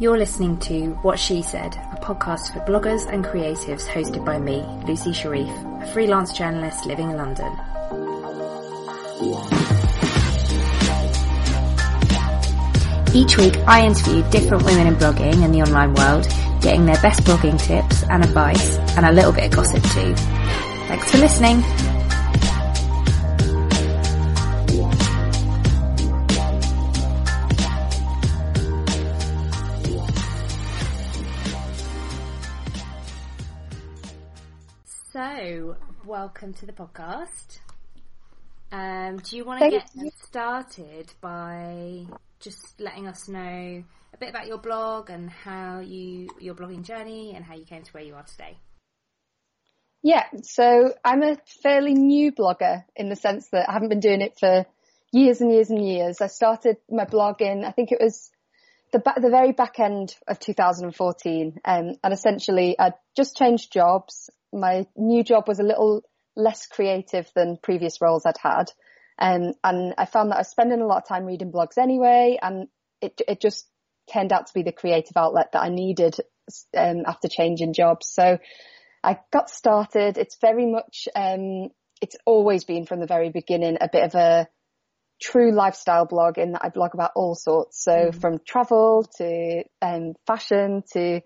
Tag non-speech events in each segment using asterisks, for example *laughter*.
You're listening to What She Said, a podcast for bloggers and creatives hosted by me, Lucy Sharif, a freelance journalist living in London. Each week I interview different women in blogging and the online world, getting their best blogging tips and advice, and a little bit of gossip too. Thanks for listening. Welcome to the podcast. Um, do you want to get you. started by just letting us know a bit about your blog and how you your blogging journey and how you came to where you are today? Yeah, so I'm a fairly new blogger in the sense that I haven't been doing it for years and years and years. I started my blog in, I think it was the ba- the very back end of 2014, um, and essentially I'd just changed jobs. My new job was a little less creative than previous roles I'd had, um, and I found that I was spending a lot of time reading blogs anyway, and it it just turned out to be the creative outlet that I needed um, after changing jobs. So I got started. It's very much, um, it's always been from the very beginning a bit of a true lifestyle blog in that I blog about all sorts. So from travel to um, fashion to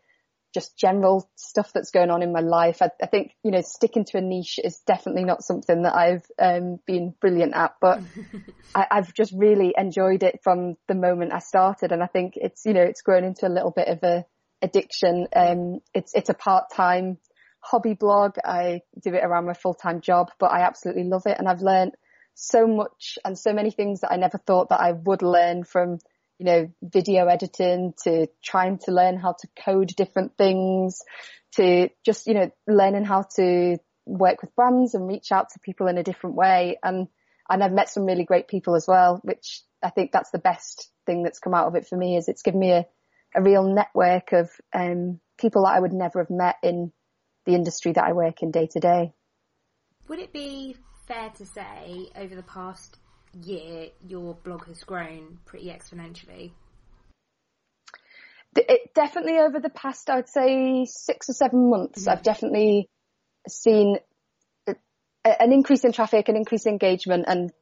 just general stuff that's going on in my life. I, I think, you know, sticking to a niche is definitely not something that I've um, been brilliant at, but *laughs* I, I've just really enjoyed it from the moment I started. And I think it's, you know, it's grown into a little bit of a addiction. Um, it's, it's a part-time hobby blog. I do it around my full-time job, but I absolutely love it. And I've learned so much and so many things that I never thought that I would learn from, you know, video editing to trying to learn how to code different things to just, you know, learning how to work with brands and reach out to people in a different way. And, and I've met some really great people as well, which I think that's the best thing that's come out of it for me is it's given me a, a real network of, um, people that I would never have met in the industry that I work in day to day. Would it be fair to say over the past year your blog has grown pretty exponentially? It definitely over the past, I would say six or seven months, I've definitely seen an increase in traffic, an increase in engagement and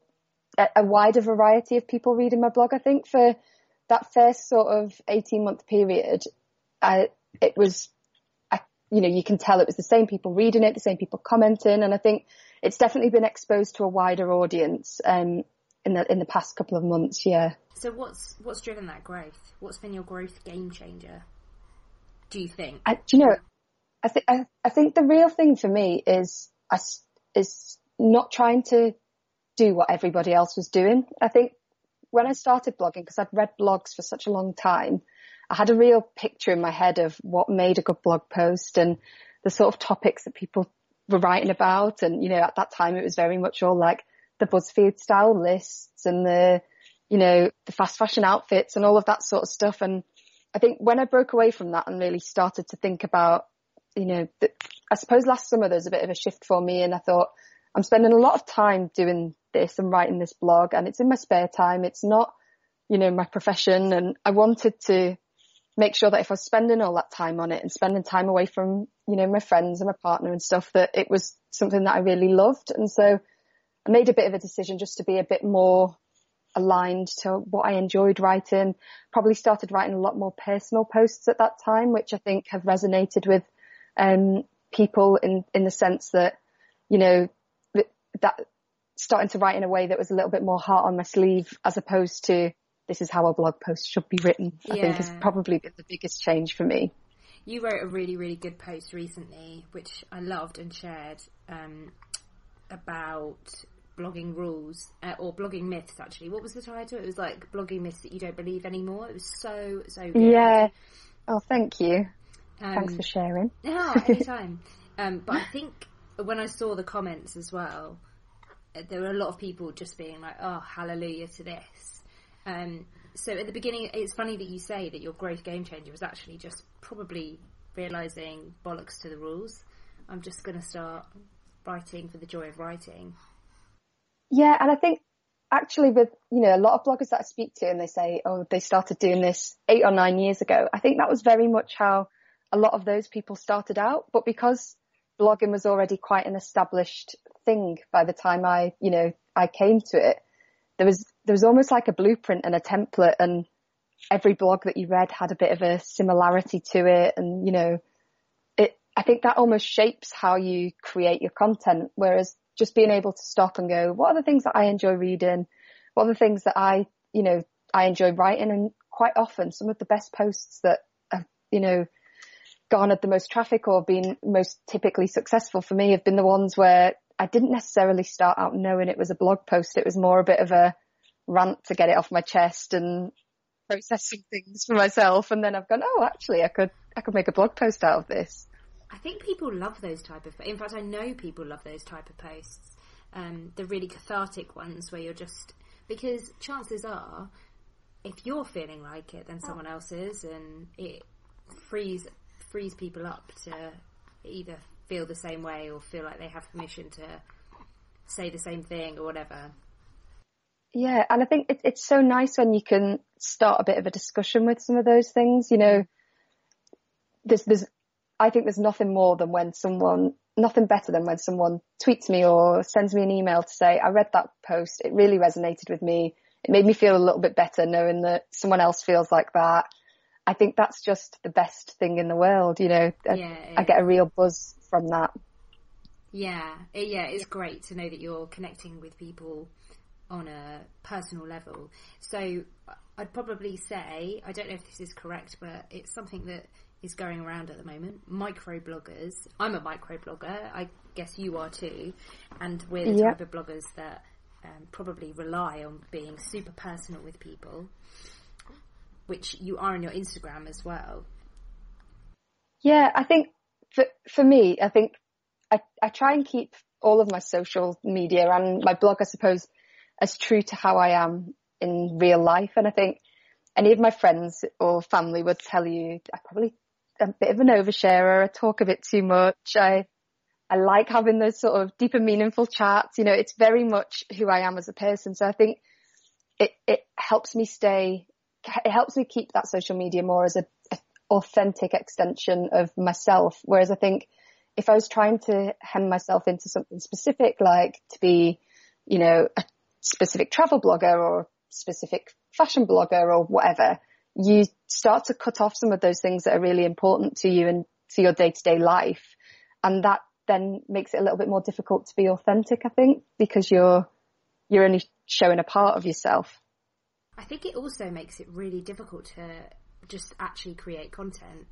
a, a wider variety of people reading my blog. I think for that first sort of 18 month period, I, it was, I, you know, you can tell it was the same people reading it, the same people commenting. And I think it's definitely been exposed to a wider audience, um, in the, in the past couple of months. Yeah. So what's what's driven that growth? What's been your growth game changer? Do you think? I, do you know, I think I, I think the real thing for me is I is not trying to do what everybody else was doing. I think when I started blogging, because I'd read blogs for such a long time, I had a real picture in my head of what made a good blog post and the sort of topics that people were writing about. And, you know, at that time it was very much all like the BuzzFeed style lists and the, you know, the fast fashion outfits and all of that sort of stuff. And I think when I broke away from that and really started to think about, you know, the, I suppose last summer there was a bit of a shift for me and I thought I'm spending a lot of time doing this and writing this blog and it's in my spare time. It's not, you know, my profession and I wanted to make sure that if I was spending all that time on it and spending time away from, you know, my friends and my partner and stuff, that it was something that I really loved. And so I made a bit of a decision just to be a bit more aligned to what I enjoyed writing. Probably started writing a lot more personal posts at that time, which I think have resonated with um, people in in the sense that you know that, that starting to write in a way that was a little bit more heart on my sleeve, as opposed to this is how a blog post should be written. I think is Yeah. probably been the biggest change for me. You wrote a really, really good post recently, which I loved and shared um, about blogging rules uh, or blogging myths. Actually, what was the title? It was like blogging myths that you don't believe anymore. It was so so good. Yeah. Oh, thank you. Um, Thanks for sharing. *laughs* No, anytime. um, but I think when I saw the comments as well, there were a lot of people just being like, "Oh, hallelujah to this." Um, so at the beginning, it's funny that you say that your growth game changer was actually just probably realizing bollocks to the rules. I'm just going to start writing for the joy of writing. Yeah, and I think actually with, you know, a lot of bloggers that I speak to and they say, oh, they started doing this eight or nine years ago. I think that was very much how a lot of those people started out. But because blogging was already quite an established thing by the time I, you know, I came to it, there was, there was almost like a blueprint and a template and every blog that you read had a bit of a similarity to it. And, you know, it, I think that almost shapes how you create your content. Whereas just being able to stop and go, what are the things that I enjoy reading? What are the things that I, you know, I enjoy writing? And quite often some of the best posts that have, you know, garnered the most traffic or been most typically successful for me have been the ones where I didn't necessarily start out knowing it was a blog post. It was more a bit of a rant to get it off my chest and processing things for myself. And then I've gone, oh, actually, I could, I could make a blog post out of this. I think people love those type of. In fact, I know people love those type of posts. Um, the really cathartic ones where you're just because chances are, if you're feeling like it, then someone else is, and it frees frees people up to either feel the same way or feel like they have permission to say the same thing or whatever. Yeah, and I think it, it's so nice when you can start a bit of a discussion with some of those things. You know, there's there's I think there's nothing more than when someone, nothing better than when someone tweets me or sends me an email to say, I read that post. It really resonated with me. It made me feel a little bit better knowing that someone else feels like that. I think that's just the best thing in the world. You know, I, yeah, I get a real buzz from that. Yeah, yeah, it's great to know that you're connecting with people on a personal level. So I'd probably say, I don't know if this is correct, but it's something that is going around at the moment. Micro bloggers. I'm a micro blogger. I guess you are too. And we're the yep. type of bloggers that um, probably rely on being super personal with people, which you are on your Instagram as well. Yeah, I think for for me, I think I I try and keep all of my social media and my blog, I suppose, as true to how I am in real life. And I think any of my friends or family would tell you I probably a bit of an oversharer. I talk a bit too much. I, I like having those sort of deeper, meaningful chats. You know, it's very much who I am as a person. So I think it, it helps me stay, it helps me keep that social media more as a, a authentic extension of myself. Whereas I think if I was trying to hem myself into something specific, like to be, you know, a specific travel blogger or specific fashion blogger or whatever, you start to cut off some of those things that are really important to you and to your day to day life. And that then makes it a little bit more difficult to be authentic, I think, because you're, you're only showing a part of yourself. I think it also makes it really difficult to just actually create content.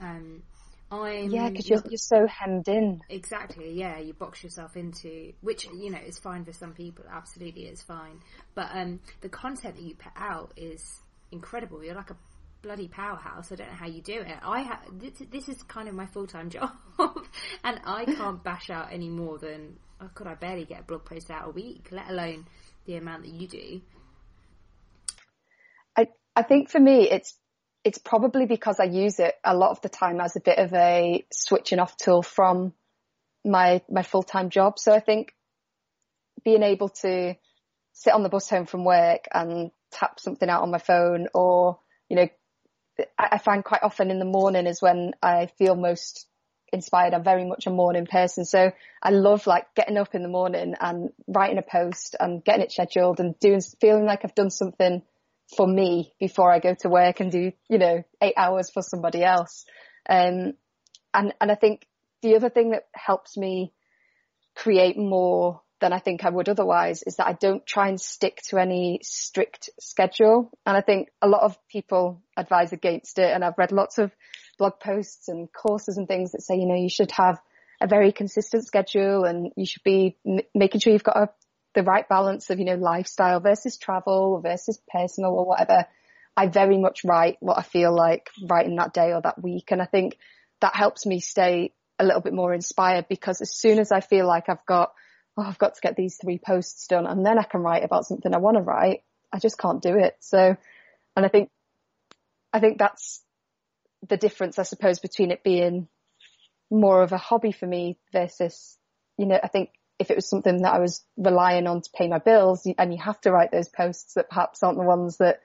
Um, I'm yeah, because you're, you're so hemmed in. Exactly. Yeah, you box yourself into which you know is fine for some people. Absolutely, it's fine. But um, the content that you put out is incredible. You're like a bloody powerhouse. I don't know how you do it. I ha- this, this is kind of my full time *laughs* job, and I can't bash out any more than oh god, I barely get a blog post out a week, let alone the amount that you do. I I think for me, it's it's probably because I use it a lot of the time as a bit of a switching off tool from my my full time job. So I think being able to sit on the bus home from work and tap something out on my phone or, you know, I, find quite often in the morning is when I feel most inspired. I'm very much a morning person. So I love like getting up in the morning and writing a post and getting it scheduled and doing, feeling like I've done something for me before I go to work and do, you know, eight hours for somebody else. Um, and, and I think the other thing that helps me create more than I think I would otherwise is that I don't try and stick to any strict schedule. And I think a lot of people advise against it. And I've read lots of blog posts and courses and things that say, you know, you should have a very consistent schedule and you should be m- making sure you've got a, the right balance of, you know, lifestyle versus travel versus personal or whatever. I very much write what I feel like writing that day or that week. And I think that helps me stay a little bit more inspired because as soon as I feel like I've got oh, I've got to get these three posts done and then I can write about something I want to write. I just can't do it. So, and I think, I think that's the difference, I suppose, between it being more of a hobby for me versus, you know, I think if it was something that I was relying on to pay my bills and you have to write those posts that perhaps aren't the ones that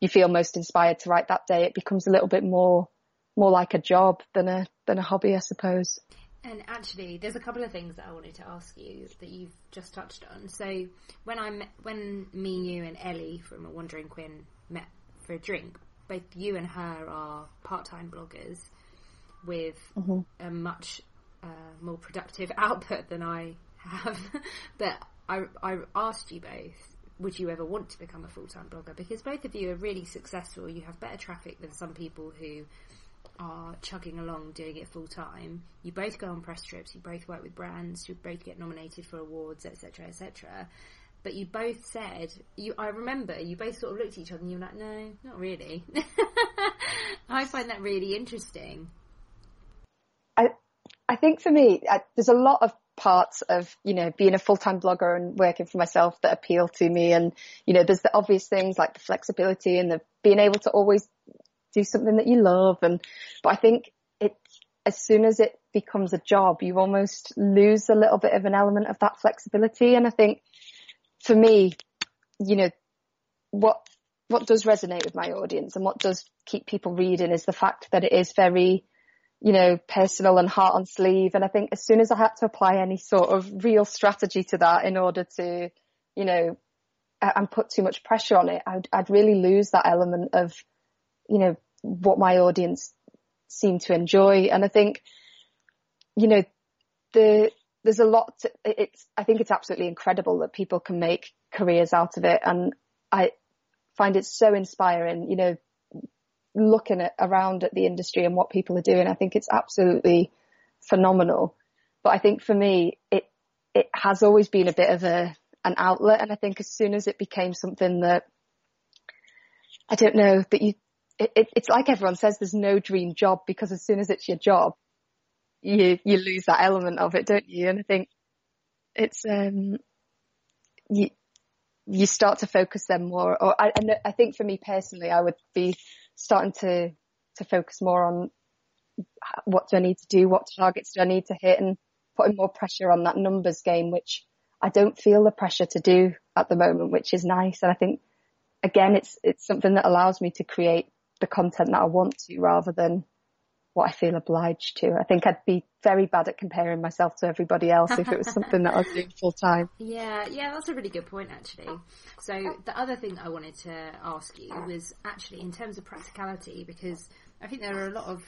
you feel most inspired to write that day, it becomes a little bit more, more like a job than a, than a hobby, I suppose. And actually, there's a couple of things that I wanted to ask you that you've just touched on. So when I met, when me, you, and Ellie from a Wandering Quinn met for a drink, both you and her are part-time bloggers with mm-hmm. a much uh, more productive *laughs* output than I have. but I, I asked you both, would you ever want to become a full-time blogger? Because both of you are really successful. You have better traffic than some people who are chugging along doing it full time. You both go on press trips. You both work with brands. You both get nominated for awards, etc., etc. But you both said you. I remember you both sort of looked at each other and you were like, "No, not really." *laughs* I find that really interesting. I I think for me, I, there's a lot of parts of you know being a full-time blogger and working for myself that appeal to me and you know there's the obvious things like the flexibility and the being able to always do something that you love. And, but I think it, as soon as it becomes a job, you almost lose a little bit of an element of that flexibility. And I think for me, you know, what, what does resonate with my audience and what does keep people reading is the fact that it is very, you know, personal and heart on sleeve. And I think as soon as I had to apply any sort of real strategy to that in order to, you know, and put too much pressure on it, I'd, I'd really lose that element of, you know, what my audience seem to enjoy. And I think, you know, the, there's a lot, to, it's, I think it's absolutely incredible that people can make careers out of it. And I find it so inspiring, you know, looking at around at the industry and what people are doing. I think it's absolutely phenomenal. But I think for me, it, it has always been a bit of a, an outlet. And I think as soon as it became something that I don't know that you it, it, it's like everyone says there's no dream job because as soon as it's your job, you, you lose that element of it, don't you? And I think it's, um, you, you start to focus them more, or I, I think for me personally, I would be starting to, to focus more on what do I need to do? What targets do I need to hit and putting more pressure on that numbers game, which I don't feel the pressure to do at the moment, which is nice. And I think again, it's, it's something that allows me to create the content that I want to rather than what I feel obliged to. I think I'd be very bad at comparing myself to everybody else if it was something that I was doing full time. *laughs* Yeah, yeah, that's a really good point actually. So the other thing I wanted to ask you was actually in terms of practicality because I think there are a lot of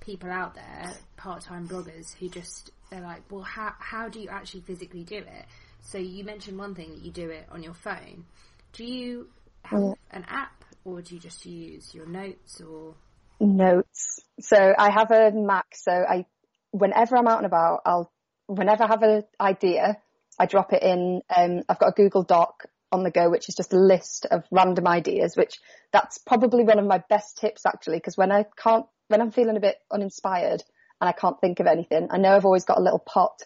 people out there, part-time bloggers who just, they're like, well, how, how do you actually physically do it? So you mentioned one thing that you do it on your phone. Do you have an app or do you just use your notes or? Notes. So I have a Mac, so I, whenever I'm out and about, I'll, whenever I have an idea, I drop it in, um, I've got a Google Doc on the go, which is just a list of random ideas, which that's probably one of my best tips actually, because when I can't, when I'm feeling a bit uninspired and I can't think of anything, I know I've always got a little pot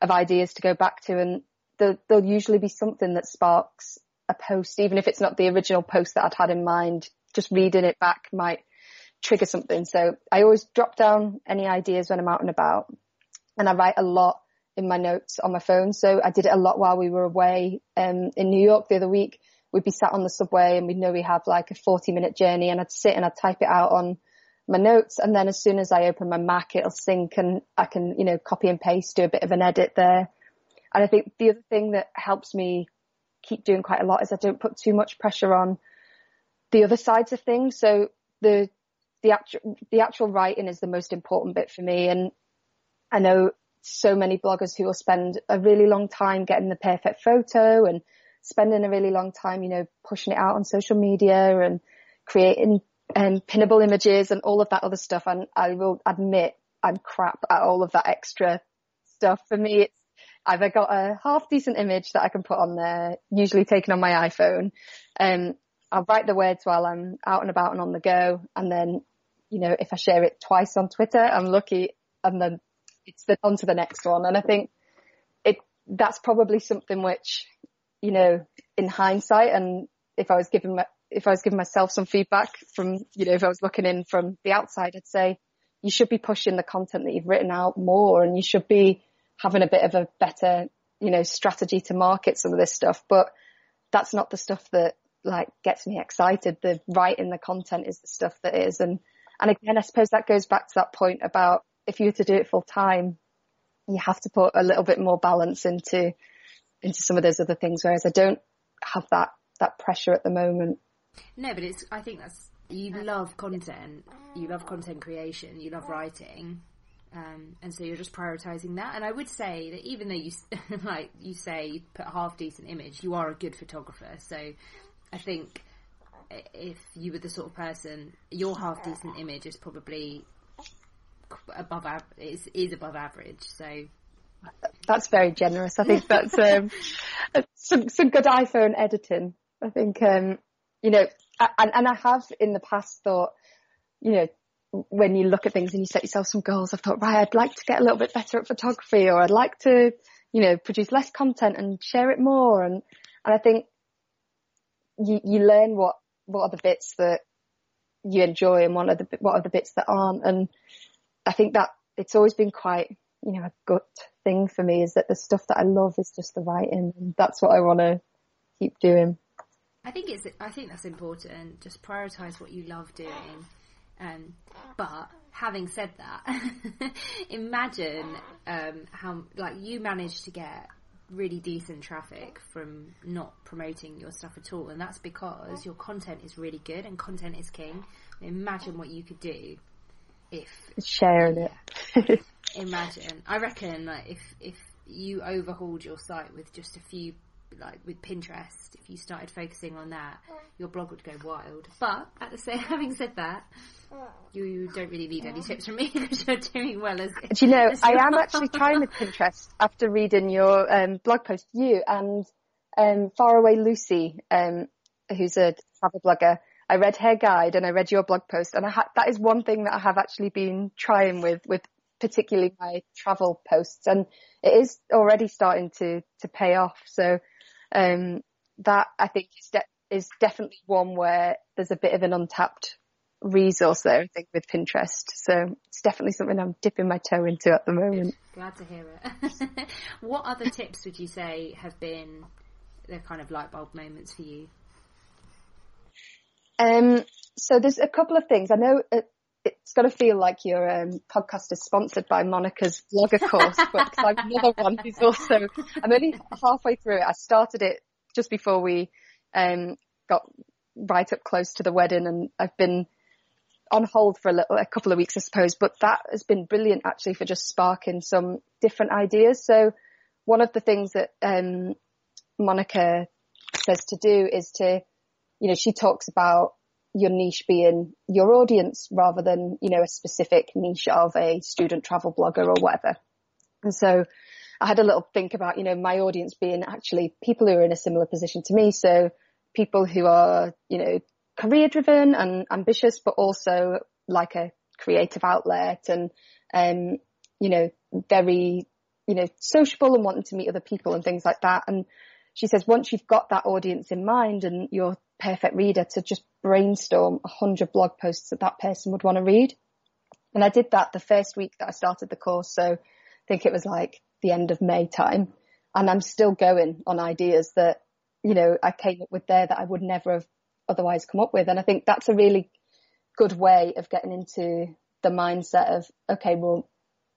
of ideas to go back to and there'll, there'll usually be something that sparks a post, even if it's not the original post that I'd had in mind, just reading it back might trigger something. So I always drop down any ideas when I'm out and about and I write a lot in my notes on my phone. So I did it a lot while we were away um, in New York the other week. We'd be sat on the subway and we'd know we have like a 40 minute journey and I'd sit and I'd type it out on my notes. And then as soon as I open my Mac, it'll sync and I can, you know, copy and paste, do a bit of an edit there. And I think the other thing that helps me keep doing quite a lot is I don't put too much pressure on the other sides of things. So the the actual the actual writing is the most important bit for me, and I know so many bloggers who will spend a really long time getting the perfect photo and spending a really long time, you know, pushing it out on social media and creating um, pinnable images and all of that other stuff. And I will admit I'm crap at all of that extra stuff. For me, it's I've got a half decent image that I can put on there, usually taken on my iPhone. Um, I'll write the words while I'm out and about and on the go. And then, you know, if I share it twice on Twitter, I'm lucky. And then it's the, on to the next one. And I think it, that's probably something which, you know, in hindsight and if I was giving my, if I was giving myself some feedback from, you know, if I was looking in from the outside, I'd say you should be pushing the content that you've written out more and you should be having a bit of a better you know, strategy to market some of this stuff, but that's not the stuff that like gets me excited. The writing the content is the stuff that is. And, and again, I suppose that goes back to that point about if you were to do it full time, you have to put a little bit more balance into, into some of those other things. Whereas I don't have that, that pressure at the moment. No, but it's, I think that's, you love content, you love content creation, you love writing. Um, and so you're just prioritizing that. And I would say that even though you, *laughs* like you say, you put a half decent image, you are a good photographer. So I think if you were the sort of person, your half decent image is probably above is is above average. So that's very generous. I think that's um, *laughs* some some good iPhone editing. I think um, you know, and, and I have in the past thought, you know, when you look at things and you set yourself some goals, I've thought, right, I'd like to get a little bit better at photography, or I'd like to, you know, produce less content and share it more. And and I think you, you learn what, what are the bits that you enjoy and what are the, what are the bits that aren't. And I think that it's always been quite, you know, a gut thing for me is that the stuff that I love is just the writing and that's what I want to keep doing. I think it's, I think that's important. Just prioritize what you love doing. Um, but having said that, *laughs* imagine um, how like you managed to get really decent traffic from not promoting your stuff at all, and that's because your content is really good and content is king. Imagine what you could do if sharing yeah. it. imagine. I reckon like if if you overhauled your site with just a few like with Pinterest, if you started focusing on that, your blog would go wild. But at the same, *laughs* having said that, you don't really need any tips from me *laughs* because you're doing well as. Do you know, I am actually trying with Pinterest after reading your um, blog post, you and um, Faraway Lucy, um, who's a travel blogger. I read her guide and I read your blog post, and ha- that is one thing that I have actually been trying with with particularly my travel posts, and it is already starting to to pay off. So um, that I think is de- is definitely one where there's a bit of an untapped resource there, I think, with Pinterest. So it's definitely something I'm dipping my toe into at the moment. Glad to hear it. *laughs* what other tips would you say have been the kind of light bulb moments for you? Um, so there's a couple of things. I know it's got to feel like your um, podcast is sponsored by Monica's blogger course, but I'm another one who's also, I'm only halfway through it. I started it just before we um, got right up close to the wedding and I've been on hold for a little, a couple of weeks, I suppose, but that has been brilliant actually for just sparking some different ideas. So one of the things that, um, Monica says to do is to, you know, she talks about your niche being your audience rather than, you know, a specific niche of a student travel blogger or whatever. And so I had a little think about, you know, my audience being actually people who are in a similar position to me. So people who are, you know, career driven and ambitious, but also like a creative outlet and, um, you know, very, you know, sociable and wanting to meet other people and things like that. And she says, once you've got that audience in mind and your perfect reader to just brainstorm a hundred blog posts that that person would want to read. And I did that the first week that I started the course. So I think it was like the end of May time and I'm still going on ideas that, you know, I came up with there that I would never have otherwise come up with. And I think that's a really good way of getting into the mindset of, okay, well,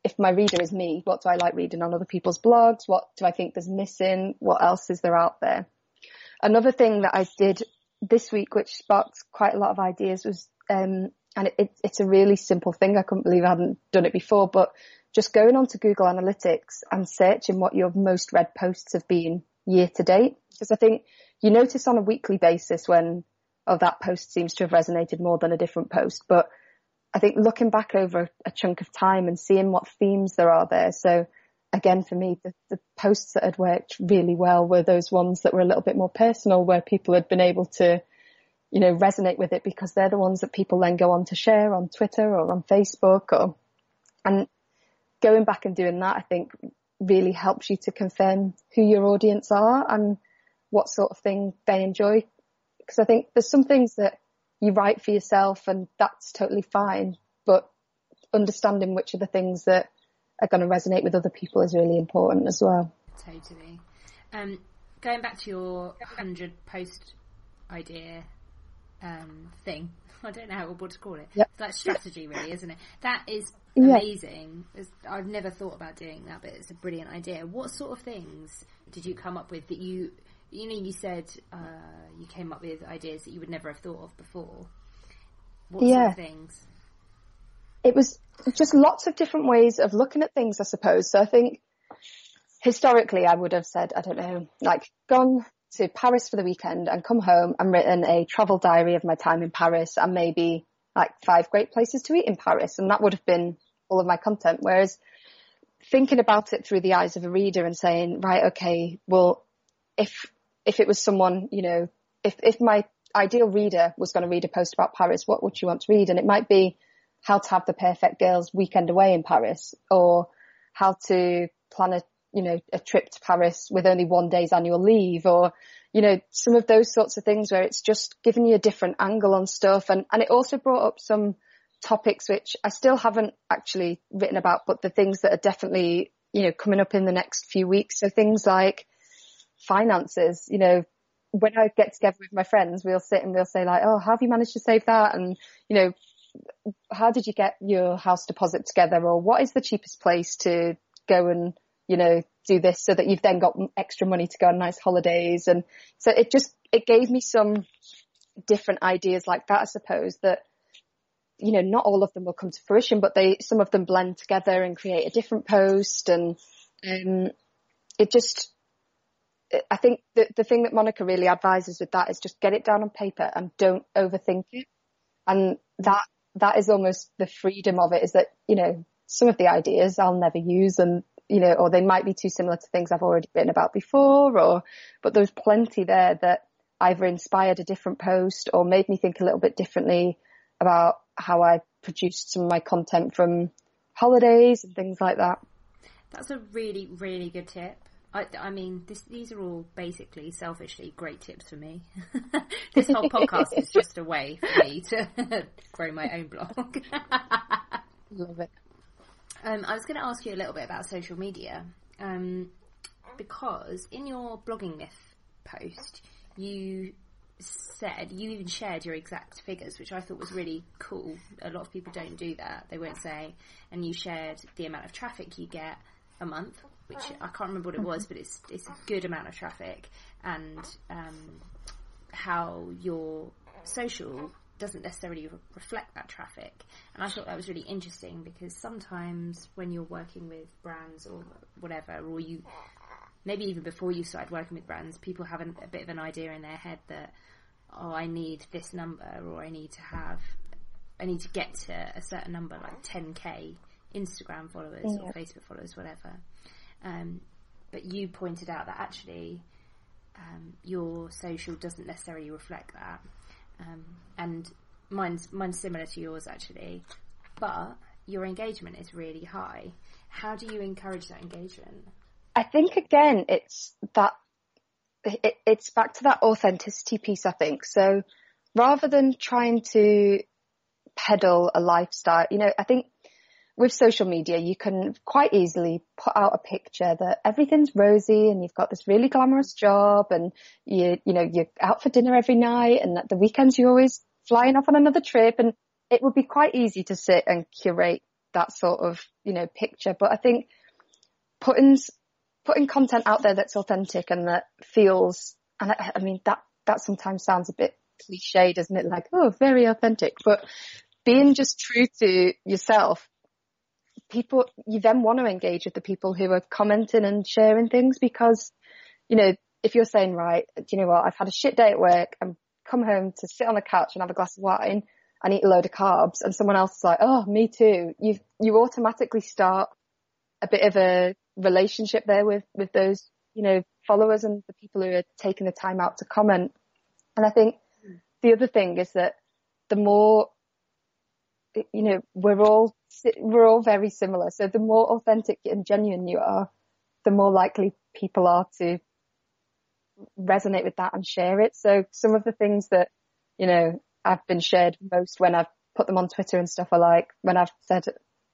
if my reader is me, what do I like reading on other people's blogs? What do I think there's missing? What else is there out there? Another thing that I did this week, which sparked quite a lot of ideas was, um, and it, it, it's a really simple thing. I couldn't believe I hadn't done it before, but just going onto Google Analytics and searching what your most read posts have been year to date. Because I think you notice on a weekly basis when oh, that post seems to have resonated more than a different post. But I think looking back over a chunk of time and seeing what themes there are there. So again, for me, the, the posts that had worked really well were those ones that were a little bit more personal where people had been able to, you know, resonate with it because they're the ones that people then go on to share on Twitter or on Facebook or, and going back and doing that, I think really helps you to confirm who your audience are and what sort of thing they enjoy. Because I think there's some things that you write for yourself and that's totally fine, but understanding which are the things that are going to resonate with other people is really important as well. Totally. Um, going back to your hundred post idea um, thing. *laughs* I don't know how what to call it. Yep. It's like strategy, really, isn't it? That is amazing. It's, I've never thought about doing that, but it's a brilliant idea. What sort of things did you come up with that you, you know, you said uh, you came up with ideas that you would never have thought of before? What sort Yeah. of things? it was just lots of different ways of looking at things, I suppose. So I think historically I would have said, I don't know, like gone to Paris for the weekend and come home and written a travel diary of my time in Paris and maybe like five great places to eat in Paris. And that would have been all of my content. Whereas thinking about it through the eyes of a reader and saying, right, okay, well, if, if it was someone, you know, if, if my ideal reader was going to read a post about Paris, what would you want to read? And it might be how to have the perfect girls weekend away in Paris or how to plan a, you know, a trip to Paris with only one day's annual leave or, you know, some of those sorts of things where it's just giving you a different angle on stuff. And, and it also brought up some topics which I still haven't actually written about, but the things that are definitely, you know, coming up in the next few weeks. So things like finances, you know, when I get together with my friends, we'll sit and we'll say like, oh, how have you managed to save that? And, you know, how did you get your house deposit together or what is the cheapest place to go and, you know, do this so that you've then got extra money to go on nice holidays. And so it just, it gave me some different ideas like that, I suppose that, you know, not all of them will come to fruition, but they, some of them blend together and create a different post. And, um, it just, I think the, the thing that Monica really advises with that is just get it down on paper and don't overthink it. And that, that is almost the freedom of it is that, you know, some of the ideas I'll never use and, you know, or they might be too similar to things I've already written about before or, but there's plenty there that either inspired a different post or made me think a little bit differently about how I produced some of my content from holidays and things like that. That's a really, really good tip. I, I mean, this, these are all basically selfishly great tips for me. *laughs* this whole podcast is just a way for me to *laughs* grow my own blog. Love it. Um, I was going to ask you a little bit about social media um, because in your blogging myth post, you said you even shared your exact figures, which I thought was really cool. A lot of people don't do that; they won't say. And you shared the amount of traffic you get a month, which I can't remember what it was, but it's it's a good amount of traffic, and um, how your social doesn't necessarily re- reflect that traffic. And I thought that was really interesting because sometimes when you're working with brands or whatever, or you maybe even before you started working with brands, people have an, a bit of an idea in their head that oh, I need this number or I need to have, I need to get to a certain number like 10k Instagram followers or Facebook followers, whatever. Um, but you pointed out that actually um, your social doesn't necessarily reflect that, um, and mine's mine's similar to yours actually, but your engagement is really high. How do you encourage that engagement? I think again, it's that it, it's back to that authenticity piece. I think so. Rather than trying to peddle a lifestyle, you know, I think with social media, you can quite easily put out a picture that everything's rosy and you've got this really glamorous job and you, you know, you're out for dinner every night and at the weekends you're always flying off on another trip and it would be quite easy to sit and curate that sort of, you know, picture. But I think putting, putting content out there that's authentic and that feels, and I, I mean, that, that sometimes sounds a bit cliche, doesn't it? Like, oh, very authentic, but being just true to yourself people you then want to engage with the people who are commenting and sharing things because you know if you're saying right do you know what? I've had a shit day at work. And come home to sit on the couch and have a glass of wine and eat a load of carbs and someone else is like oh me too. You you automatically start a bit of a relationship there with with those you know followers and the people who are taking the time out to comment. And I think hmm. the other thing is that the more you know, we're all, we're all very similar. So the more authentic and genuine you are, the more likely people are to resonate with that and share it. So some of the things that, you know, I've been shared most when I've put them on Twitter and stuff are like when I've said,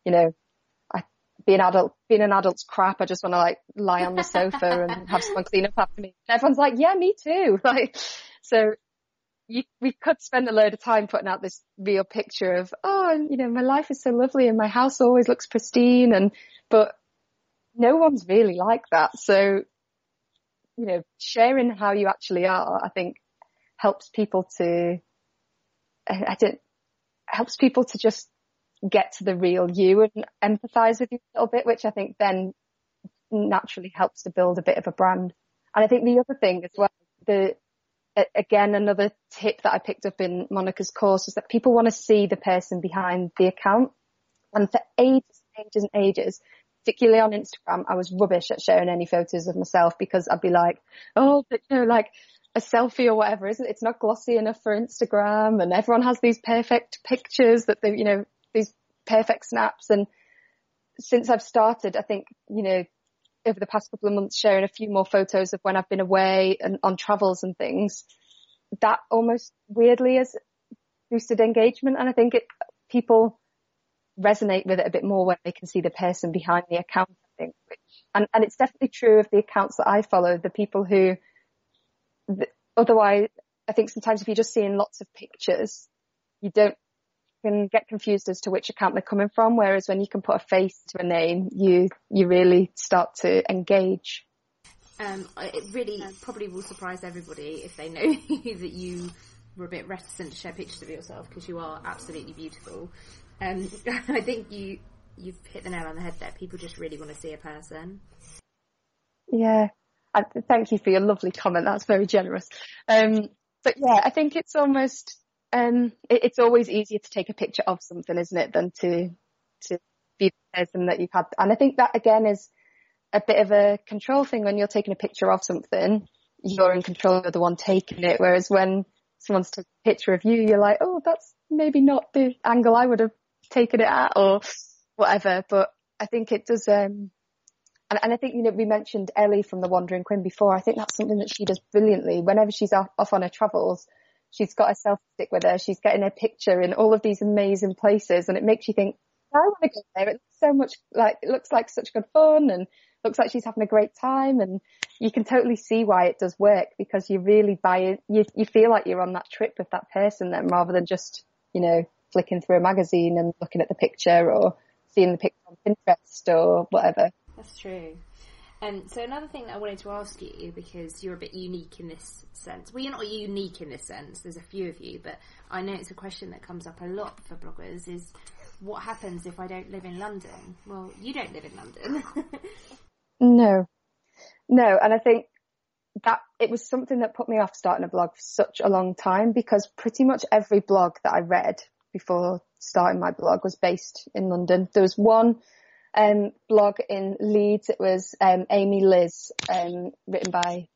you know, I being adult, being an adult's crap. I just want to like lie on the sofa and have someone clean up after me. And everyone's like, yeah, me too. *laughs* Like, so you, we could spend a load of time putting out this real picture of, oh, you know, my life is so lovely and my house always looks pristine and, but no one's really like that. So, you know, sharing how you actually are, I think helps people to, I don't, helps people to just get to the real you and empathize with you a little bit, which I think then naturally helps to build a bit of a brand. And I think the other thing as well, the, again, another tip that I picked up in Monica's course is that people want to see the person behind the account. And for ages, and ages and ages, particularly on Instagram, I was rubbish at sharing any photos of myself because I'd be like, oh, but, you know, like a selfie or whatever, isn't it? it's not glossy enough for Instagram and everyone has these perfect pictures that they, you know, these perfect snaps. And since I've started, I think, you know, over the past couple of months sharing a few more photos of when I've been away and on travels and things, that almost weirdly has boosted engagement. And I think it, people resonate with it a bit more when they can see the person behind the account, I think. And, and it's definitely true of the accounts that I follow, the people who, the, otherwise, I think sometimes if you're just seeing lots of pictures, you don't can get confused as to which account they're coming from. Whereas when you can put a face to a name, you you really start to engage. Um, it really probably will surprise everybody if they know *laughs* that you were a bit reticent to share pictures of yourself because you are absolutely beautiful. Um, *laughs* I think you you've hit the nail on the head there. People just really want to see a person. Yeah, I, thank you for your lovely comment. That's very generous. Um, but yeah, I think it's almost um, it, it's always easier to take a picture of something, isn't it, than to to be the person that you've had. And I think that again is a bit of a control thing when you're taking a picture of something. You're in control of the one taking it, whereas when someone's taking a picture of you, you're like, oh, that's maybe not the angle I would have taken it at, or whatever. But I think it does. Um, and, and I think, you know, we mentioned Ellie from The Wandering Quinn before. I think that's something that she does brilliantly. Whenever she's off, off on her travels, She's got a selfie stick with her. She's getting a picture in all of these amazing places and it makes you think, I want to go there. It looks so much like, it looks like such good fun and looks like she's having a great time and you can totally see why it does work because you really buy it. You, you feel like you're on that trip with that person then rather than just, you know, flicking through a magazine and looking at the picture or seeing the picture on Pinterest or whatever. That's true. Um, so another thing that I wanted to ask you, because you're a bit unique in this sense. Well, you're not unique in this sense. There's a few of you, but I know it's a question that comes up a lot for bloggers is what happens if I don't live in London? Well, you don't live in London. *laughs* no. No, and I think that it was something that put me off starting a blog for such a long time because pretty much every blog that I read before starting my blog was based in London. There was one um, blog in Leeds. It was um, Amy Liz, um, written by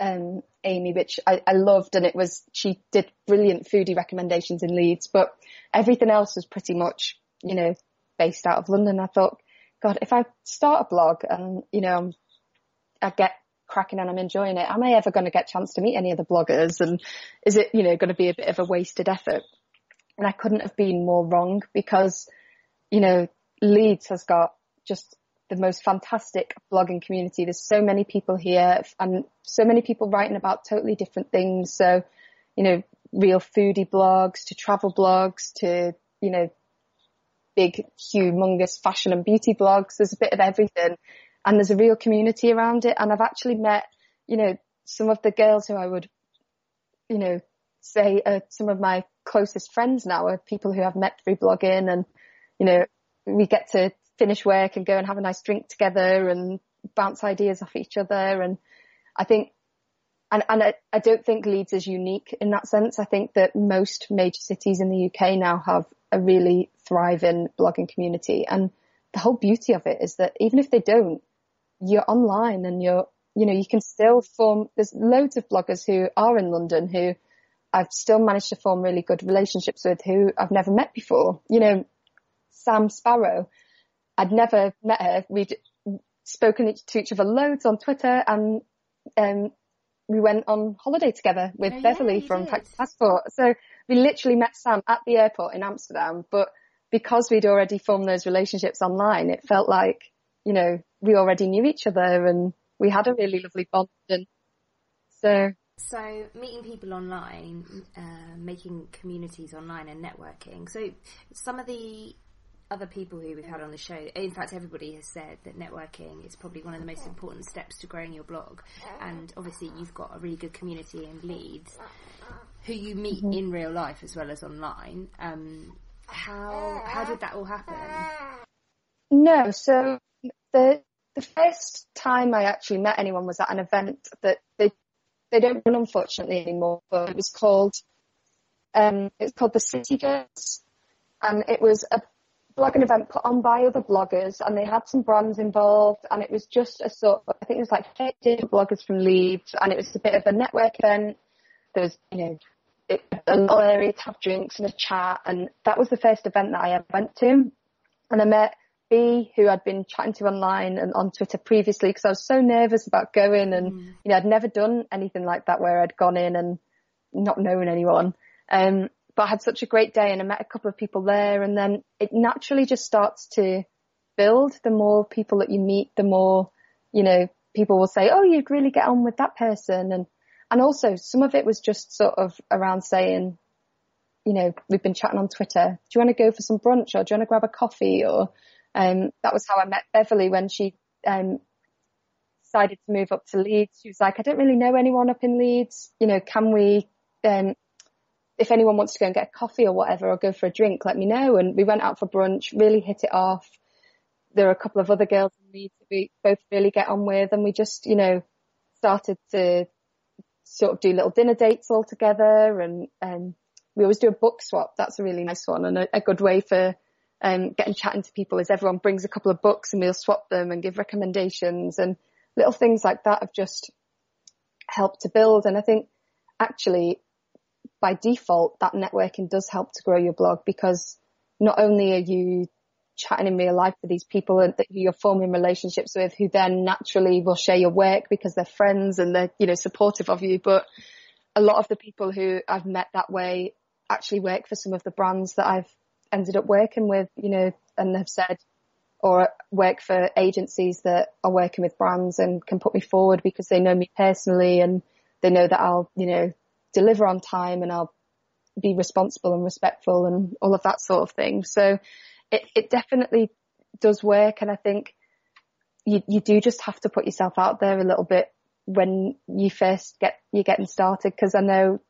um, Amy, which I, I, loved, and it was she did brilliant foodie recommendations in Leeds. But everything else was pretty much, you know, based out of London. I thought, God, if I start a blog and you know I get cracking and I'm enjoying it, am I ever going to get a chance to meet any of the bloggers? And is it, you know, going to be a bit of a wasted effort? And I couldn't have been more wrong because, you know, Leeds has got just the most fantastic blogging community. There's so many people here and so many people writing about totally different things. So, you know, real foodie blogs to travel blogs to, you know, big, humongous fashion and beauty blogs. There's a bit of everything and there's a real community around it. And I've actually met, you know, some of the girls who I would, you know, say are some of my closest friends now are people who I've met through blogging and, you know, we get to finish work and go and have a nice drink together and bounce ideas off each other. And I think, and, and I, I don't think Leeds is unique in that sense. I think that most major cities in the UK now have a really thriving blogging community. And the whole beauty of it is that even if they don't, you're online and you're, you know, you can still form, there's loads of bloggers who are in London who I've still managed to form really good relationships with who I've never met before. You know, Sam Sparrow, I'd never met her. We'd spoken to each other loads on Twitter and um, we went on holiday together with oh, Beverly yeah, from Practice Passport. So we literally met Sam at the airport in Amsterdam, but because we'd already formed those relationships online, it felt like, you know, we already knew each other and we had a really lovely bond. And so, so meeting people online, uh, making communities online and networking. So some of the other people who we've had on the show, in fact, everybody has said that networking is probably one of the most important steps to growing your blog. And obviously, you've got a really good community in Leeds who you meet mm-hmm. in real life as well as online. Um, how how did that all happen? No, so the the first time I actually met anyone was at an event that they they don't run unfortunately anymore, but it was called um, it's called the City Girls, and it was a blogging event put on by other bloggers, and they had some brands involved, and it was just a sort of I think it was like 30 different bloggers from Leeds, and it was a bit of a network event. There was you know it, a little area to have drinks and a chat, and that was the first event that I ever went to, and I met B, who I'd been chatting to online and on Twitter previously because I was so nervous about going and, mm. you know, I'd never done anything like that where I'd gone in and not known anyone. Um, but I had such a great day and I met a couple of people there and then it naturally just starts to build. The more people that you meet, the more, you know, people will say, oh, you'd really get on with that person. And, and also some of it was just sort of around saying, you know, we've been chatting on Twitter. Do you want to go for some brunch or do you want to grab a coffee or, um, that was how I met Beverly when she um, decided to move up to Leeds. She was like, I don't really know anyone up in Leeds. You know, can we, um, if anyone wants to go and get a coffee or whatever or go for a drink, let me know. And we went out for brunch, really hit it off. There are a couple of other girls we both really get on with and we just, you know, started to sort of do little dinner dates all together and, um, we always do a book swap. That's a really nice one and a, a good way for um, getting chatting to people is everyone brings a couple of books and we'll swap them and give recommendations and little things like that have just helped to build. And I think actually by default, that networking does help to grow your blog because not only are you chatting in real life with these people that you're forming relationships with who then naturally will share your work because they're friends and they're, you know, supportive of you. But a lot of the people who I've met that way actually work for some of the brands that I've ended up working with, you know, and have said, or work for agencies that are working with brands and can put me forward because they know me personally and they know that I'll, you know, deliver on time and I'll be responsible and respectful and all of that sort of thing. So it, it definitely does work. And I think you, you do just have to put yourself out there a little bit when you first get, you're getting started. Cause I know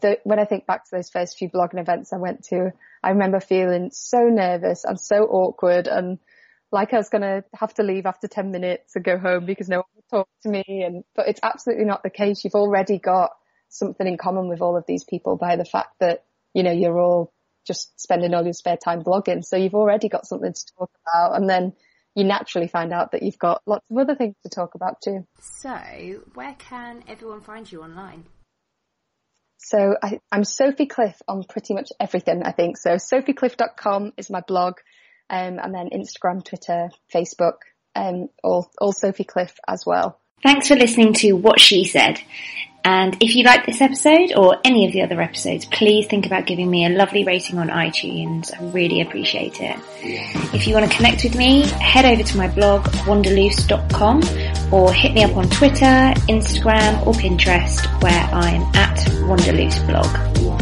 that when I think back to those first few blogging events I went to, I remember feeling so nervous and so awkward and like I was going to have to leave after 10 minutes and go home because no one would talk to me. And, but it's absolutely not the case. You've already got something in common with all of these people by the fact that, you know, you're all just spending all your spare time blogging. So you've already got something to talk about. And then you naturally find out that you've got lots of other things to talk about too. So where can everyone find you online? So I, am Sophie Cliff on pretty much everything, I think. So sophiecliff.com is my blog, um, and then Instagram, Twitter, Facebook, um, all, all Sophie Cliff as well. Thanks for listening to What She Said. And if you like this episode or any of the other episodes, please think about giving me a lovely rating on iTunes. I really appreciate it. If you want to connect with me, head over to my blog, wanderloose.com or hit me up on Twitter, Instagram or Pinterest where I'm at wanderlooseblog.